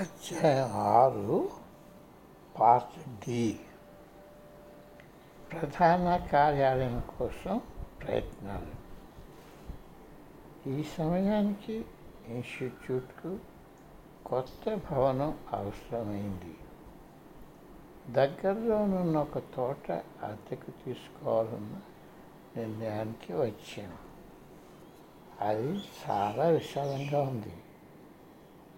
అధ్యాయం ఆరు part D. ప్రధాన కార్యాలయం కోసం ప్రయత్నాలు. ఈ సమయానికి ఇన్స్టిట్యూట్కు కొత్త భవనం అవసరమైంది. దగ్గరలోనున్న ఒక తోట అద్దెకు తీసుకోవాలన్న నిర్ణయానికి వచ్చాను అది చాలా విశాలంగా ఉంది.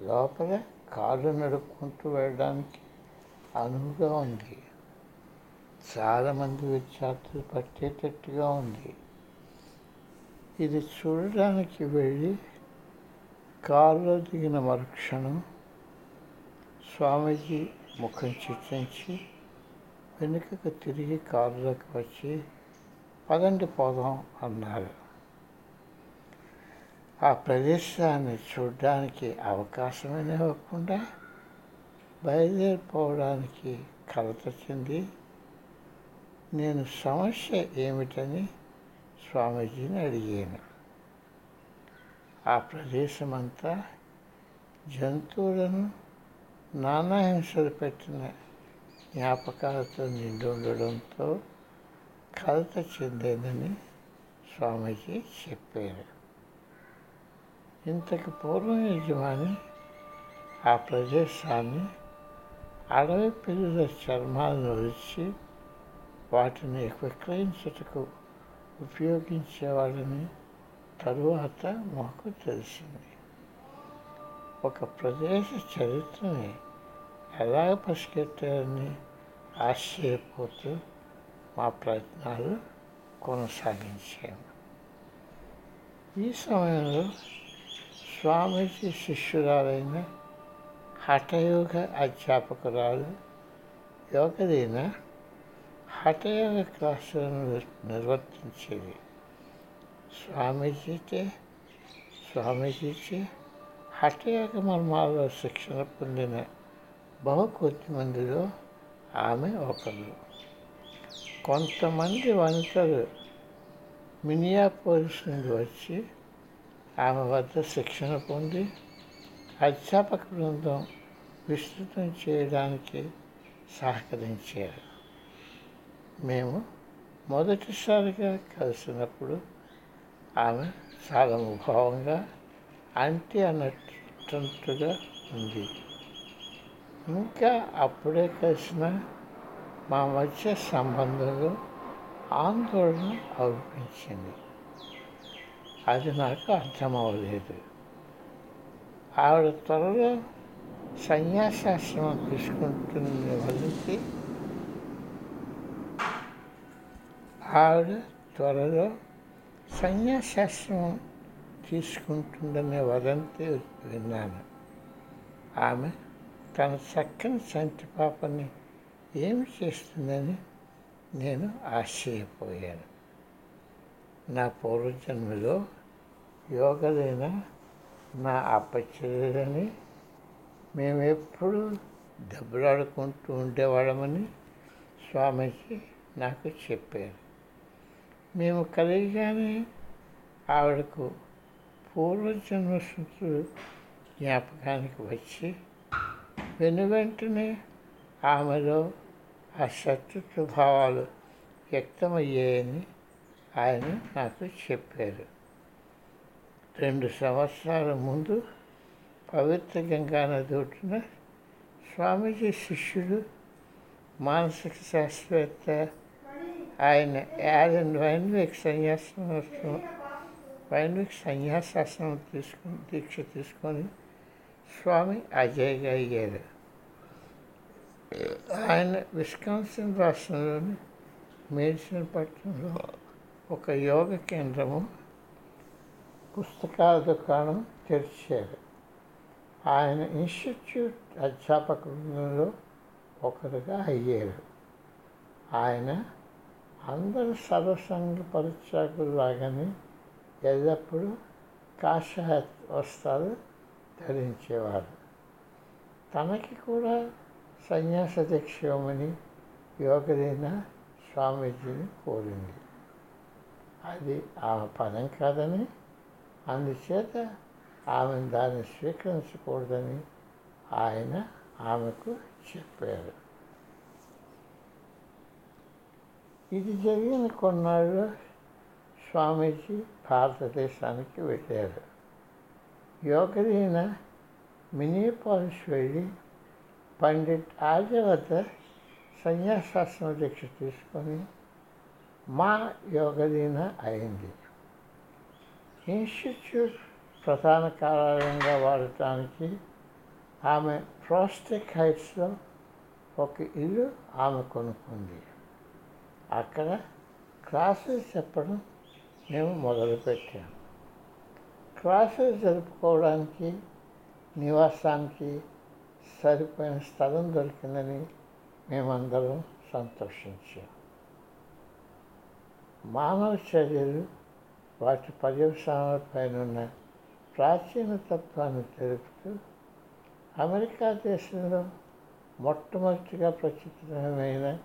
లోపల కాళ్ళు నడుపుకుంటూ వెళ్ళడానికి అనువుగా ఉంది. చాలామంది విద్యార్థులు పట్టేటట్టుగా ఉంది. ఇది చూడడానికి వెళ్ళి కారులో దిగిన మరుక్షణం స్వామీజీ ముఖం చిత్రించి వెనుకకు తిరిగి కారులోకి వచ్చి పదండి పోదాం అన్నారు. ఆ ప్రదేశాన్ని చూడడానికి అవకాశమే ఇవ్వకుండా బయలుదేరిపోవడానికి కలత చెంది నేను సమస్య ఏమిటని స్వామీజీని అడిగాను. ఆ ప్రదేశమంతా జంతువులను నానా హింసలు పెట్టిన జ్ఞాపకాలతో నిండి ఉండడంతో కలత చెందేదని స్వామీజీ చెప్పారు. ఇంతకు పూర్వం యజమాని ఆ ప్రదేశాన్ని అడవి పిల్లల చర్మాలను ఒలిచి వాటిని విక్రయించుటకు ఉపయోగించేవాడని తరువాత మాకు తెలిసింది. ఒక ప్రదేశ చరిత్రని ఎలా పసిగట్టారని ఆశ్చర్యపోతూ మా ప్రయత్నాలు కొనసాగించాము. ఈ సమయంలో స్వామీజీ శిష్యురాలైన హఠయోగ అధ్యాపకురాలు యోగదీన హఠయోగ క్లాసులను నిర్వర్తించేది స్వామీజీతే స్వామీజీచే హఠయోగ మర్మాల్లో శిక్షణ పొందిన బహు కొద్ది మందిలో ఆమె ఒకరు కొంతమంది వనితలు మినియాపోలిస్ నుండి వచ్చి ఆమె వద్ద శిక్షణ పొంది అధ్యాపక బృందం విస్తృతం చేయడానికి సహకరించారు. మేము మొదటిసారిగా కలిసినప్పుడు ఆమె చాలా ముభావంగా అంటి అన్నట్టుగా ఉంది. ఇంకా అప్పుడే కలిసిన మా మధ్య సంబంధంలో ఆందోళన అనిపించింది అది నాకు అర్థమవలేదు ఆవిడ త్వరలో సన్యాసాశ్రమం తీసుకుంటున్న వాళ్ళకి ఆవిడ త్వరలో సన్యాసాశ్రమం తీసుకుంటుందనే వదంతి విన్నాను. ఆమె తన చక్కని సంటి పాపని ఏమి చేస్తుందని నేను ఆశ్చర్యపోయాను. నా పూర్వజన్మలో యోగదైన నా అప్పచెల్లని మేమెప్పుడు దెబ్బలాడుకుంటూ ఉండేవాళ్ళమని స్వామీజీ నాకు చెప్పారు. మేము కలిగిగానే ఆవిడకు పూర్వజన్మ స్మృతులు జ్ఞాపకానికి వచ్చి వెను వెంటనే ఆమెలో ఆ శత్రుత్వ భావాలు వ్యక్తమయ్యాయని ఆయన నాకు చెప్పారు. రెండు సంవత్సరాల ముందు పవిత్ర గంగా నది ఒడ్డున స్వామీజీ శిష్యుడు మానసిక శాస్త్రవేత్త ఆయన యాలన్ వైన్విక్ సన్యాసం వైన్విక్ సన్యాసాసనం తీసుకుని దీక్ష తీసుకొని స్వామి అజయ్గా అయ్యారు. ఆయన విస్కాన్సిన్ రాష్ట్రంలోని మెడిసిన్ పట్టణంలో ఒక యోగ కేంద్రము పుస్తకాల దుకాణం తెరిచారు ఆయన ఇన్స్టిట్యూట్ అధ్యాపక బృందంలో ఒకరుగా అయ్యారు. ఆయన అందరు సర్వసంగ పరిత్యాగులాగానే ఎల్లప్పుడూ కాషాయ వస్త్రాలు ధరించేవారు. తనకి కూడా సన్యాస దీక్ష ఇవ్వమని యోగదైన స్వామీజీని కోరింది. అది ఆమె పదం కాదని అందుచేత ఆమె దాన్ని స్వీకరించకూడదని ఆయన ఆమెకు చెప్పారు. ఇది జరిగిన కొన్నాళ్ళు స్వామీజీ భారతదేశానికి వెళ్ళారు. యోగదీన మినీపాలిస్ వెళ్ళి పండిట్ ఆర్యవత వద్ద దీక్ష తీసుకొని మా యోగదీన అయింది. ఇన్స్టిట్యూట్ ప్రధాన కార్యాలయంగా వాడటానికి ఆమె ప్రోస్టిక్ హైట్స్లో ఒక ఇల్లు ఆమె కొనుక్కుంది. అక్కడ క్లాసెస్ చెప్పడం మేము మొదలుపెట్టాము క్లాసెస్ జరుపుకోవడానికి నివాసానికి సరిపోయిన స్థలం దొరికిందని మేమందరం సంతోషించాం. మానవ చర్యలు వాటి పర్యవసానాలపైనున్న ప్రాచీన తత్వాన్ని తెలుపుతూ అమెరికా దేశంలో మొట్టమొదటిగా ప్రచురితమైన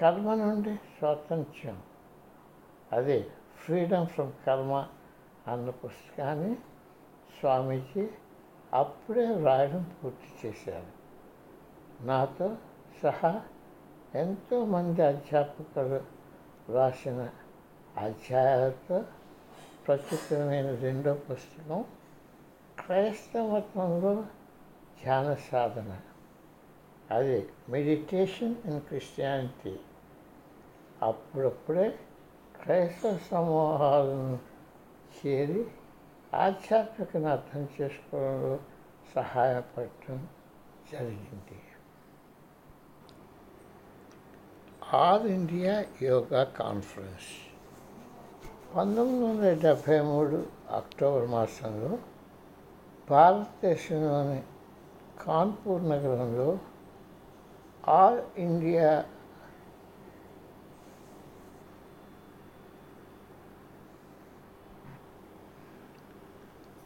కర్మ నుండి స్వాతంత్ర్యం. అదే ఫ్రీడమ్ ఫ్రమ్ కర్మ అన్న పుస్తకాన్ని స్వామీజీ అప్పుడే వ్రాయడం పూర్తి చేశారు. నాతో సహా ఎంతోమంది అధ్యాపకులు రాసిన అధ్యాయాలతో ప్రచురమైన రెండో పుస్తకం క్రైస్తవ మతంలో ధ్యాన సాధన. అది మెడిటేషన్ ఇన్ క్రిస్టియానిటీ. అప్పుడప్పుడే క్రైస్తవ సమూహాలను చేరి ఆధ్యాత్మికను అర్థం చేసుకోవడంలో సహాయపడటం జరిగింది. All India Yoga Conference. పంతొమ్మిది వందల డెబ్భై మూడు అక్టోబర్ మాసంలో భారతదేశంలోని కాన్పూర్ నగరంలో ఆల్ ఇండియా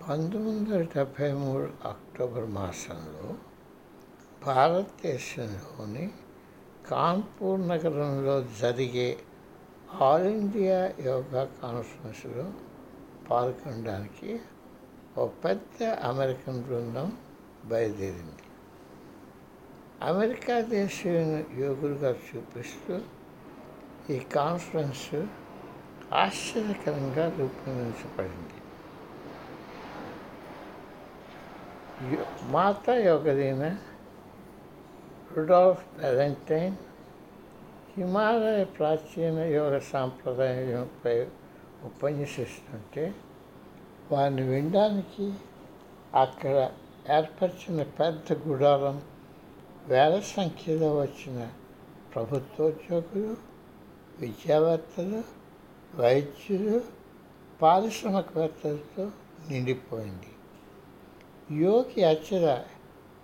పంతొమ్మిది వందల డెబ్భై మూడు అక్టోబర్ మాసంలో భారతదేశంలోని కాన్పూర్ నగరంలో జరిగే ఆల్ ఇండియా యోగా కాన్ఫరెన్స్లో పాల్గొనడానికి ఒక పెద్ద అమెరికన్ బృందం బయలుదేరింది. అమెరికా దేశీయులను యోగులుగా చూపిస్తూ ఈ కాన్ఫరెన్స్ ఆశ్చర్యకరంగా రూపొందించబడింది. యో- మాతా యోగదీన రుడాల్ఫ్ వ్యాలంటైన్ హిమాలయ ప్రాచీన యోగ సాంప్రదాయంపై ఉపన్యసిస్తుంటే వారిని వినడానికి అక్కడ ఏర్పరిచిన పెద్ద గుడారం వేల సంఖ్యలో వచ్చిన ప్రభుత్వోద్యోగులు విద్యావేత్తలు వైద్యులు పారిశ్రామికవేత్తలతో నిండిపోయింది. యోగి అచ్చర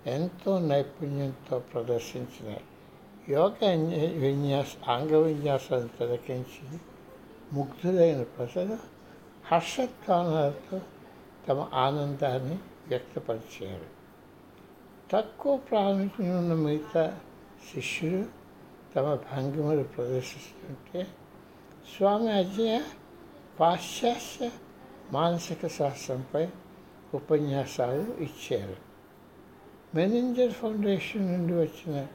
ఎంతో నైపుణ్యంతో ప్రదర్శించిన యోగ విన్యాస అంగ విన్యాసాన్ని తిలకించి ముగ్ధులైన ప్రజలు హర్షధ్వానాలతో తమ ఆనందాన్ని వ్యక్తపరిచారు. తక్కువ ప్రాముఖ్యం ఉన్న మిగతా శిష్యులు తమ భంగిమలు ప్రదర్శిస్తుంటే స్వామి అజయ పాశ్చాత్య మానసిక శాస్త్రంపై ఉపన్యాసాలు ఇచ్చారు. మెనింజర్ ఫౌండేషన్ నుండి వచ్చిన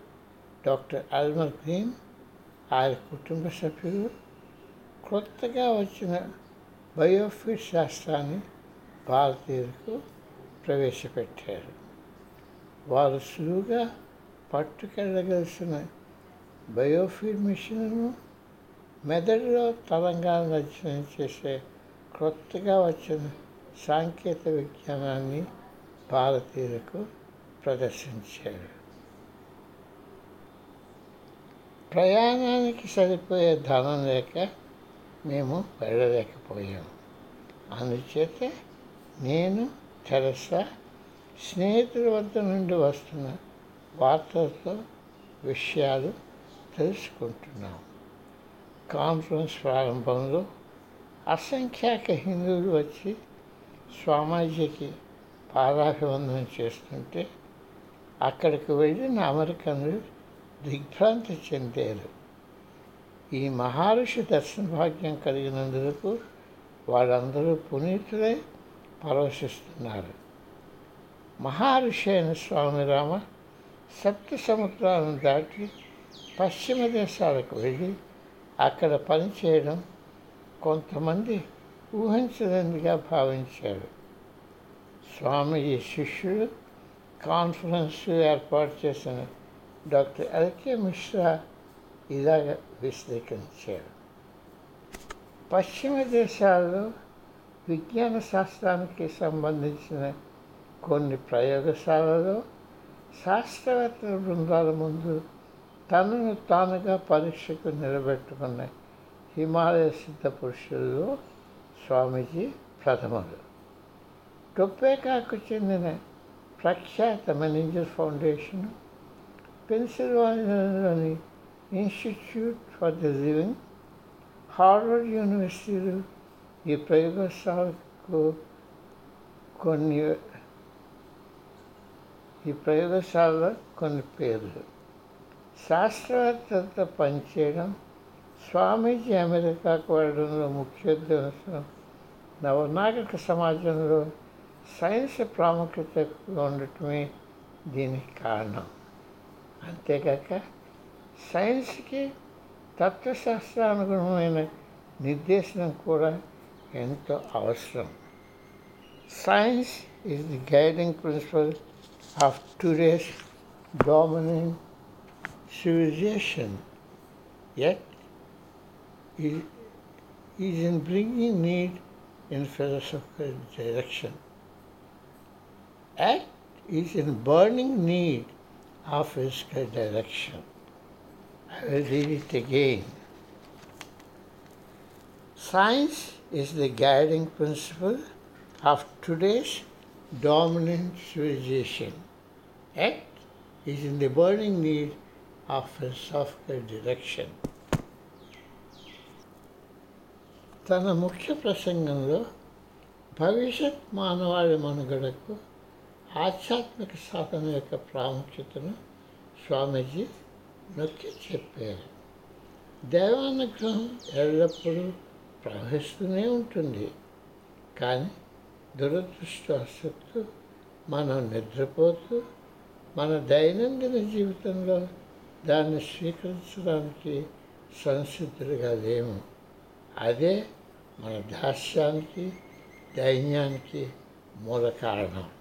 డాక్టర్ అల్మర్ గ్రీన్ ఆయన కుటుంబ సభ్యులు కొత్తగా వచ్చిన బయోఫిట్ శాస్త్రాన్ని భారతీయులకు ప్రవేశపెట్టారు. వారు సులువుగా పట్టుకెళ్ళగలిసిన బయోఫీడ్ మిషన్ను మెదడులో తరంగాలను అధ్యయనం చేసే క్రొత్తగా వచ్చిన సాంకేతిక విజ్ఞానాన్ని భారతీయులకు ప్రదర్శించారు. ప్రయాణానికి సరిపోయే ధనం లేక మేము వెళ్ళలేకపోయాము అందుచేత నేను తెరసా స్నేహితుల వద్ద నుండి వస్తున్న వార్తలతో విషయాలు తెలుసుకుంటున్నాం. కాన్ఫరెన్స్ ప్రారంభంలో అసంఖ్యాక హిందువులు వచ్చి స్వామీజీకి పాదాభివందనం చేస్తుంటే అక్కడికి వెళ్ళిన అమెరికన్లు దిగ్భ్రాంతి చెందారు. ఈ మహర్షి దర్శన భాగ్యం కలిగినందుకు వాళ్ళందరూ పునీతులే పరవశిస్తున్నారు. మహర్షి అయిన స్వామి రామ సప్త సముద్రాలను దాటి పశ్చిమ దేశాలకు వెళ్ళి అక్కడ పనిచేయడం కొంతమంది ఊహించదనిగా భావించారు స్వామి శిష్యుడు కాన్ఫరెన్స్ ఏర్పాటు చేసిన డాక్టర్ ఎల్కే మిశ్రా ఇలాగ విశ్లేషించారు. పశ్చిమ దేశాల్లో విజ్ఞాన శాస్త్రానికి సంబంధించిన కొన్ని ప్రయోగశాలలో శాస్త్రవేత్తల బృందాల ముందు తనను తానుగా పరీక్షకు నిలబెట్టుకున్న హిమాలయ సిద్ధ పురుషుల్లో స్వామీజీ ప్రథములు టొప్పేకాకు చెందిన ప్రఖ్యాత Menninger foundation పెన్సిల్వానియాలోని institute for the living Harvard యూనివర్సిటీలు ఈ ప్రయోగశాలకు కొన్ని ఈ ప్రయోగశాలలో కొన్ని పేర్లు. శాస్త్రవేత్తలతో పనిచేయడం స్వామీజీ అమెరికాకు వెళ్ళడంలో ముఖ్య ఉద్దేశం నవనాగరిక సమాజంలో సైన్స్ ప్రాముఖ్యత ఎక్కువగా ఉండటమే దీనికి కారణం అంతేకాక సైన్స్కి తత్వశాస్త్రానుగుణమైన నిర్దేశనం కూడా ఎంతో అవసరం science is the guiding principle of today's dominating civilization, yet is, is in bringing need in philosophical direction. Act is in burning need of physical direction. I will read it again. Science is the guiding principle of today's dominant civilization. Act is in the burning need of philosophical direction. తన ముఖ్య ప్రసంగంలో భవిష్యత్ మానవాళి మనుగడకు ఆధ్యాత్మిక సాధన యొక్క ప్రాముఖ్యతను స్వామీజీ నొక్కి చెప్పారు. దైవానుగ్రహం ఎల్లప్పుడూ ప్రవహిస్తూనే ఉంటుంది. కానీ దురదృష్టవశత్తు మనం నిద్రపోతూ మన దైనందిన జీవితంలో దాన్ని స్వీకరించడానికి సంసిద్ధులుగా లేము. అదే మన దాస్యానికి దైన్యానికి మూల కారణం.